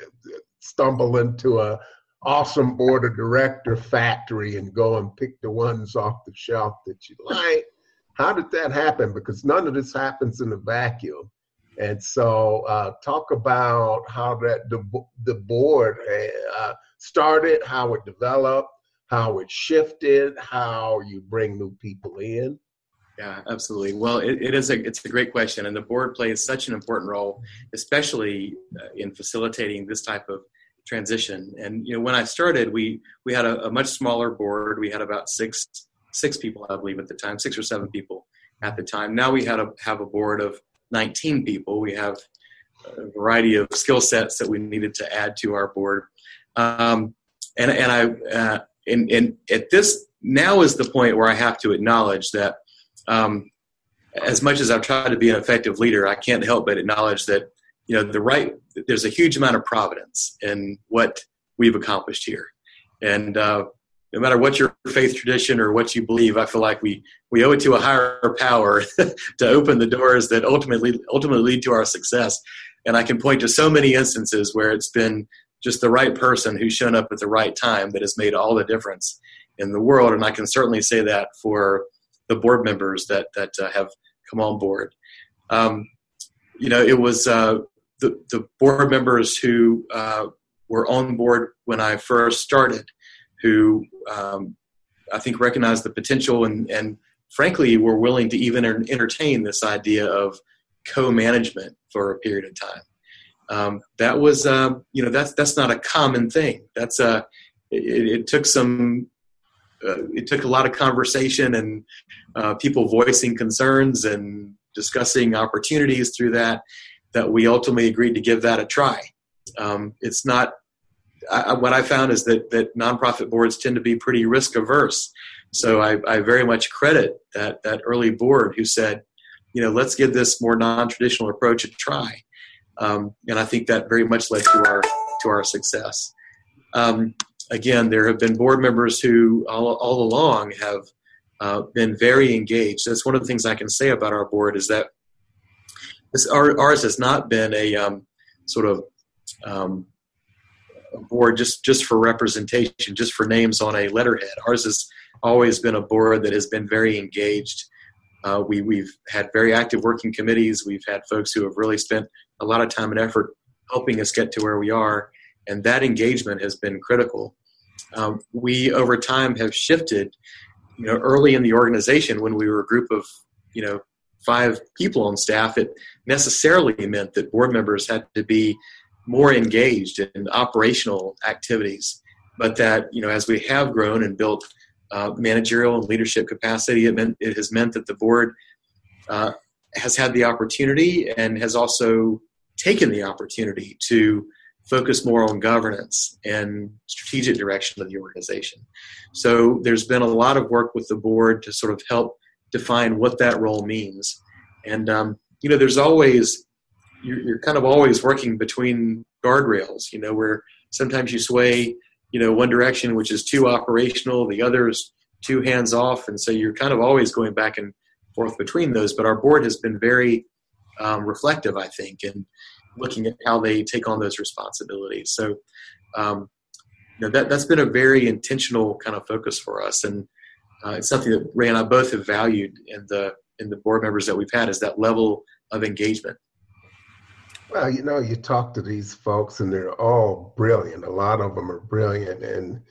Speaker 2: stumble into a, awesome board of director factory and go and pick the ones off the shelf that you like. How did that happen? Because none of this happens in a vacuum. And so, uh, talk about how that the, the board uh, started, how it developed, how it shifted, how you bring new people in.
Speaker 3: Yeah, absolutely. Well, it, it is a it's a great question, and the board plays such an important role, especially uh, in facilitating this type of transition. And you know, when I started, we we had a, a, much smaller board. We had about six six people, I believe, at the time, six or seven people at the time. Now we had a have a board of 19 people. We have a variety of skill sets that we needed to add to our board. Um, and and I uh, and, and at this now is the point where I have to acknowledge that. Um, as much as I've tried to be an effective leader, I can't help but acknowledge that you know the right there's a huge amount of providence in what we've accomplished here. And uh, no matter what your faith tradition or what you believe i feel like we we owe it to a higher power to open the doors that ultimately ultimately lead to our success. And i can point to so many instances where it's been just the right person who's shown up at the right time that has made all the difference in the world. And i can certainly say that for the board members that that uh, have come on board. Um, you know it was uh, the, the board members who uh, were on board when I first started, who um, I think recognized the potential and, and frankly were willing to even entertain this idea of co-management for a period of time. Um, that was, uh, you know, that's that's not a common thing. That's a, uh, it, it, took some uh, it took a lot of conversation and uh, people voicing concerns and discussing opportunities through that that we ultimately agreed to give that a try. Um, it's not I, what I found is that that nonprofit boards tend to be pretty risk averse. So I, I very much credit that that early board who said, you know, let's give this more non-traditional approach a try, um, and I think that very much led to our to our success. Um, again, there have been board members who all, all along have uh, been very engaged. That's one of the things I can say about our board is that this, our, ours has not been a um, sort of um, board just just for representation, just for names on a letterhead. Ours has always been a board that has been very engaged. Uh, we we've had very active working committees. We've had folks who have really spent a lot of time and effort helping us get to where we are, and that engagement has been critical. Um, we over time have shifted. You know, early in the organization, when we were a group of you know five people on staff, it necessarily meant that board members had to be more engaged in operational activities. But that you know, as we have grown and built uh, managerial and leadership capacity, it meant it has meant that the board uh, has had the opportunity and has also taken the opportunity to focus more on governance and strategic direction of the organization. So there's been a lot of work with the board to sort of help define what that role means. And um, you know, there's always you're, you're kind of always working between guardrails. You know, where sometimes you sway, you know, one direction which is too operational, the other is too hands off, and so you're kind of always going back and forth between those. But our board has been very um, reflective, I think, and looking at how they take on those responsibilities. So, um, you know, that that's been a very intentional kind of focus for us, and uh, it's something that Ray and I both have valued in the in the board members that we've had is that level of engagement.
Speaker 2: Well, you know, you talk to these folks, and they're all brilliant. A lot of them are brilliant, and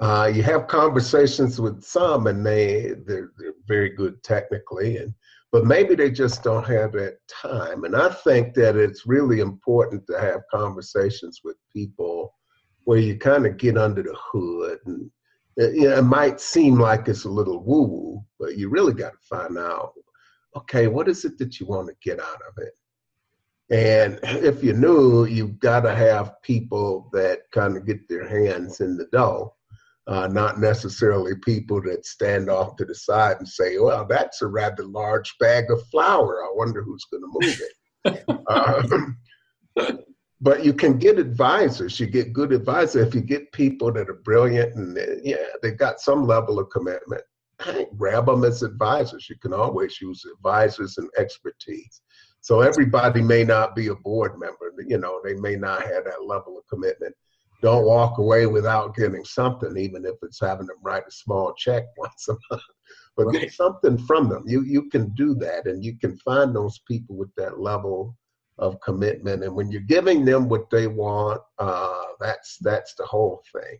Speaker 2: uh, you have conversations with some, and they they're, they're very good technically, and but maybe they just don't have that time. And I think that it's really important to have conversations with people where you kind of get under the hood. And it, you know, it might seem like it's a little woo woo, but you really got to find out okay, what is it that you want to get out of it? And if you're new, you've got to have people that kind of get their hands in the dough uh, not necessarily people that stand off to the side and say, well, that's a rather large bag of flour. I wonder who's going to move it. uh, but you can get advisors. You get good advisors if you get people that are brilliant and yeah, they got some level of commitment. grab them as advisors. You can always use advisors and expertise. So everybody may not be a board member. You know, they may not have that level of commitment don't walk away without getting something, even if it's having them write a small check once a month. But right. get something from them. You you can do that, and you can find those people with that level of commitment. And when you're giving them what they want, uh, that's that's the whole thing.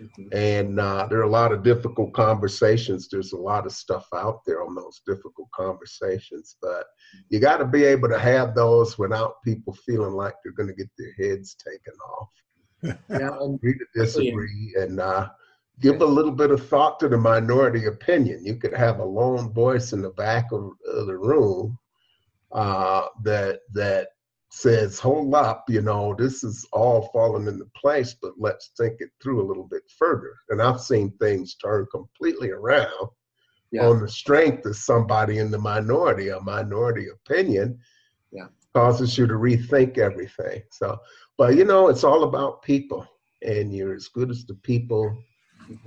Speaker 2: Mm-hmm. And uh, there are a lot of difficult conversations. There's a lot of stuff out there on those difficult conversations, but you got to be able to have those without people feeling like they're going to get their heads taken off yeah, agree to disagree and uh, give a little bit of thought to the minority opinion. You could have a lone voice in the back of, of the room uh, that that says, "Hold up, you know, this is all falling into place, but let's think it through a little bit further." And I've seen things turn completely around yeah. on the strength of somebody in the minority, a minority opinion. Yeah. Causes you to rethink everything. So but you know, it's all about people, and you're as good as the people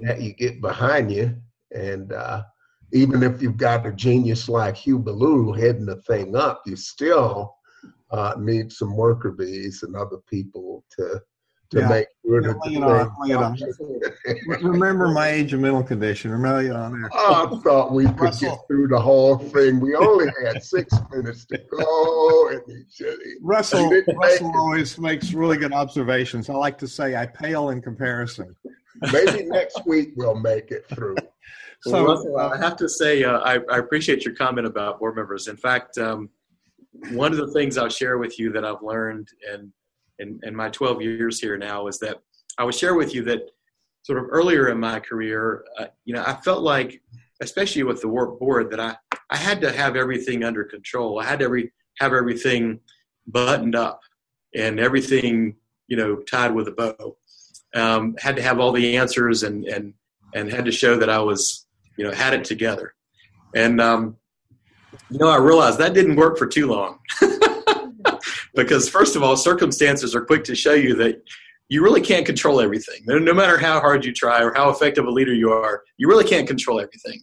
Speaker 2: that you get behind you. And uh, even if you've got a genius like Hugh Ballou heading the thing up, you still uh, need some worker bees and other people to to yeah. make sure that
Speaker 1: yeah, on, Remember my age and mental condition. Remember it on there.
Speaker 2: I thought we could Russell. get through the whole thing. We only had six minutes to go. And he,
Speaker 1: Russell, Russell always makes really good observations. I like to say I pale in comparison.
Speaker 2: Maybe next week we'll make it through.
Speaker 3: So, Russell, I have to say, uh, I, I, appreciate your comment about board members. In fact, um, one of the things I'll share with you that I've learned and in, in my 12 years here now is that I would share with you that sort of earlier in my career, uh, you know, I felt like, especially with the work board, that I I had to have everything under control. I had to every have everything buttoned up and everything you know tied with a bow. Um, had to have all the answers and and and had to show that I was you know had it together. And um, you know I realized that didn't work for too long because first of all circumstances are quick to show you that you really can't control everything. No matter how hard you try or how effective a leader you are, you really can't control everything.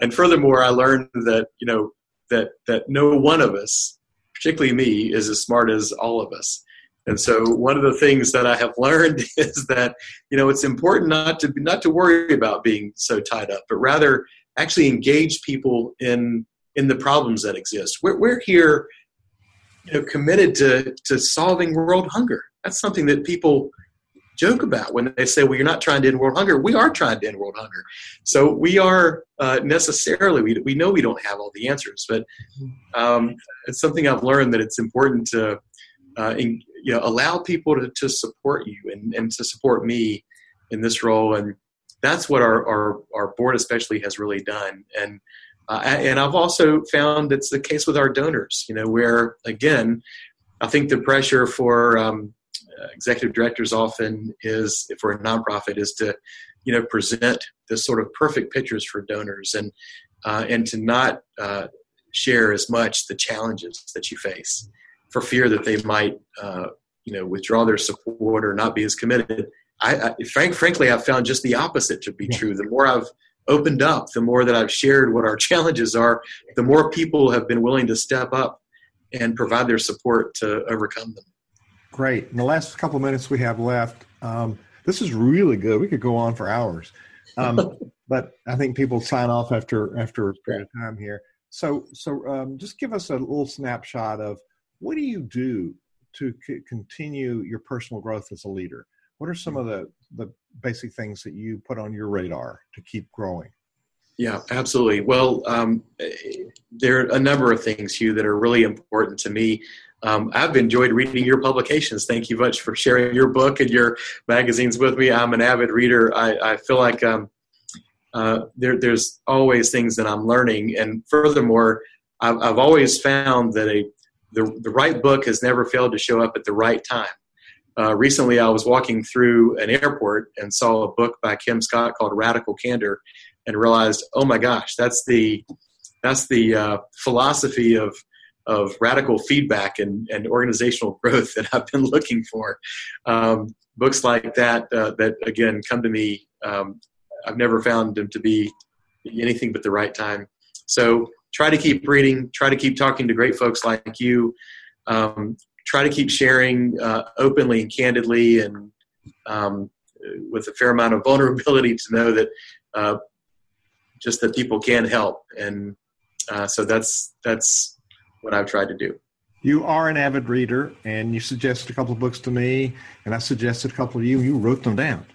Speaker 3: And furthermore, I learned that you know that that no one of us, particularly me, is as smart as all of us. And so one of the things that I have learned is that you know it's important not to not to worry about being so tied up, but rather actually engage people in in the problems that exist. We're, we're here, you know, committed to to solving world hunger. That's something that people joke about when they say, well, you're not trying to end world hunger. We are trying to end world hunger. So we are uh, necessarily, we, we know we don't have all the answers, but um, it's something I've learned that it's important to uh, in, you know, allow people to, to support you and, and to support me in this role. And that's what our, our, our board especially has really done. And, uh, and I've also found it's the case with our donors, you know, where again, I think the pressure for um, uh, executive directors often is if for a nonprofit is to you know present this sort of perfect pictures for donors and uh, and to not uh, share as much the challenges that you face for fear that they might uh, you know withdraw their support or not be as committed I, I frank, frankly I've found just the opposite to be yeah. true the more I've opened up the more that I've shared what our challenges are the more people have been willing to step up and provide their support to overcome them
Speaker 1: Great. In the last couple of minutes we have left, um, this is really good. We could go on for hours, um, but I think people sign off after after a period of time here. So, so um, just give us a little snapshot of what do you do to c- continue your personal growth as a leader? What are some of the the basic things that you put on your radar to keep growing?
Speaker 3: Yeah, absolutely. Well, um, there are a number of things, Hugh, that are really important to me. Um, I've enjoyed reading your publications. Thank you much for sharing your book and your magazines with me. I'm an avid reader. I, I feel like um, uh, there, there's always things that I'm learning, and furthermore, I've, I've always found that a the, the right book has never failed to show up at the right time. Uh, recently, I was walking through an airport and saw a book by Kim Scott called Radical Candor, and realized, oh my gosh, that's the that's the uh, philosophy of of radical feedback and, and organizational growth that I've been looking for. Um, books like that, uh, that again come to me, um, I've never found them to be anything but the right time. So try to keep reading, try to keep talking to great folks like you, um, try to keep sharing uh, openly and candidly and um, with a fair amount of vulnerability to know that uh, just that people can help. And uh, so that's, that's what I've tried to do.
Speaker 1: You are an avid reader, and you suggested a couple of books to me, and I suggested a couple of you, and you wrote them down.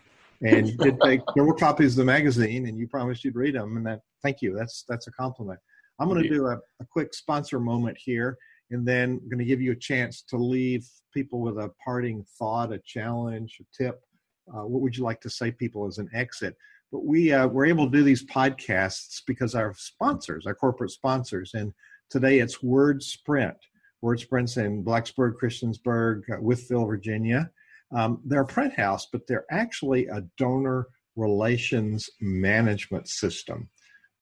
Speaker 1: And you did take several copies of the magazine, and you promised you'd read them. And that, thank you. That's that's a compliment. I'm going to do a, a quick sponsor moment here, and then I'm going to give you a chance to leave people with a parting thought, a challenge, a tip. Uh, what would you like to say, people, as an exit? But we uh, we're able to do these podcasts because our sponsors, our corporate sponsors, and Today it's Word Sprint. WordSprint. WordSprint's in Blacksburg, Christiansburg, uh, Wytheville, Virginia. Um, they're a print house, but they're actually a donor relations management system.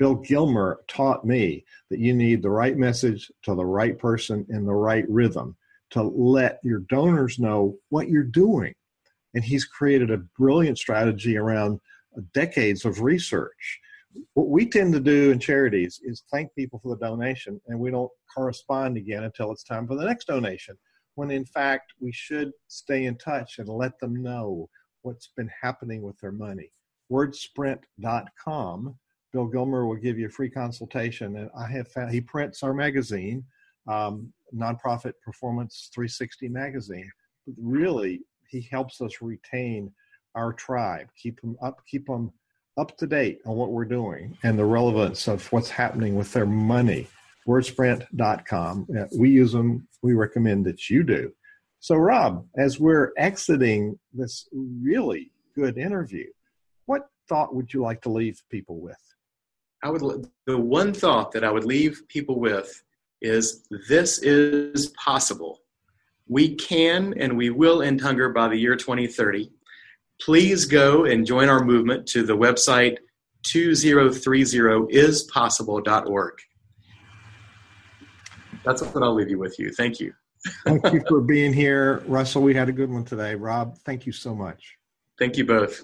Speaker 1: Bill Gilmer taught me that you need the right message to the right person in the right rhythm to let your donors know what you're doing. And he's created a brilliant strategy around decades of research what we tend to do in charities is thank people for the donation and we don't correspond again until it's time for the next donation when in fact we should stay in touch and let them know what's been happening with their money wordsprint.com bill gilmer will give you a free consultation and i have found he prints our magazine um, nonprofit performance 360 magazine really he helps us retain our tribe keep them up keep them up to date on what we're doing and the relevance of what's happening with their money. Wordsprint.com. We use them. We recommend that you do. So, Rod, as we're exiting this really good interview, what thought would you like to leave people with?
Speaker 3: I would the one thought that I would leave people with is this is possible. We can and we will end hunger by the year 2030. Please go and join our movement to the website 2030ispossible.org. That's what I'll leave you with you. Thank you.
Speaker 1: thank you for being here. Russell, we had a good one today. Rod, thank you so much.
Speaker 3: Thank you both.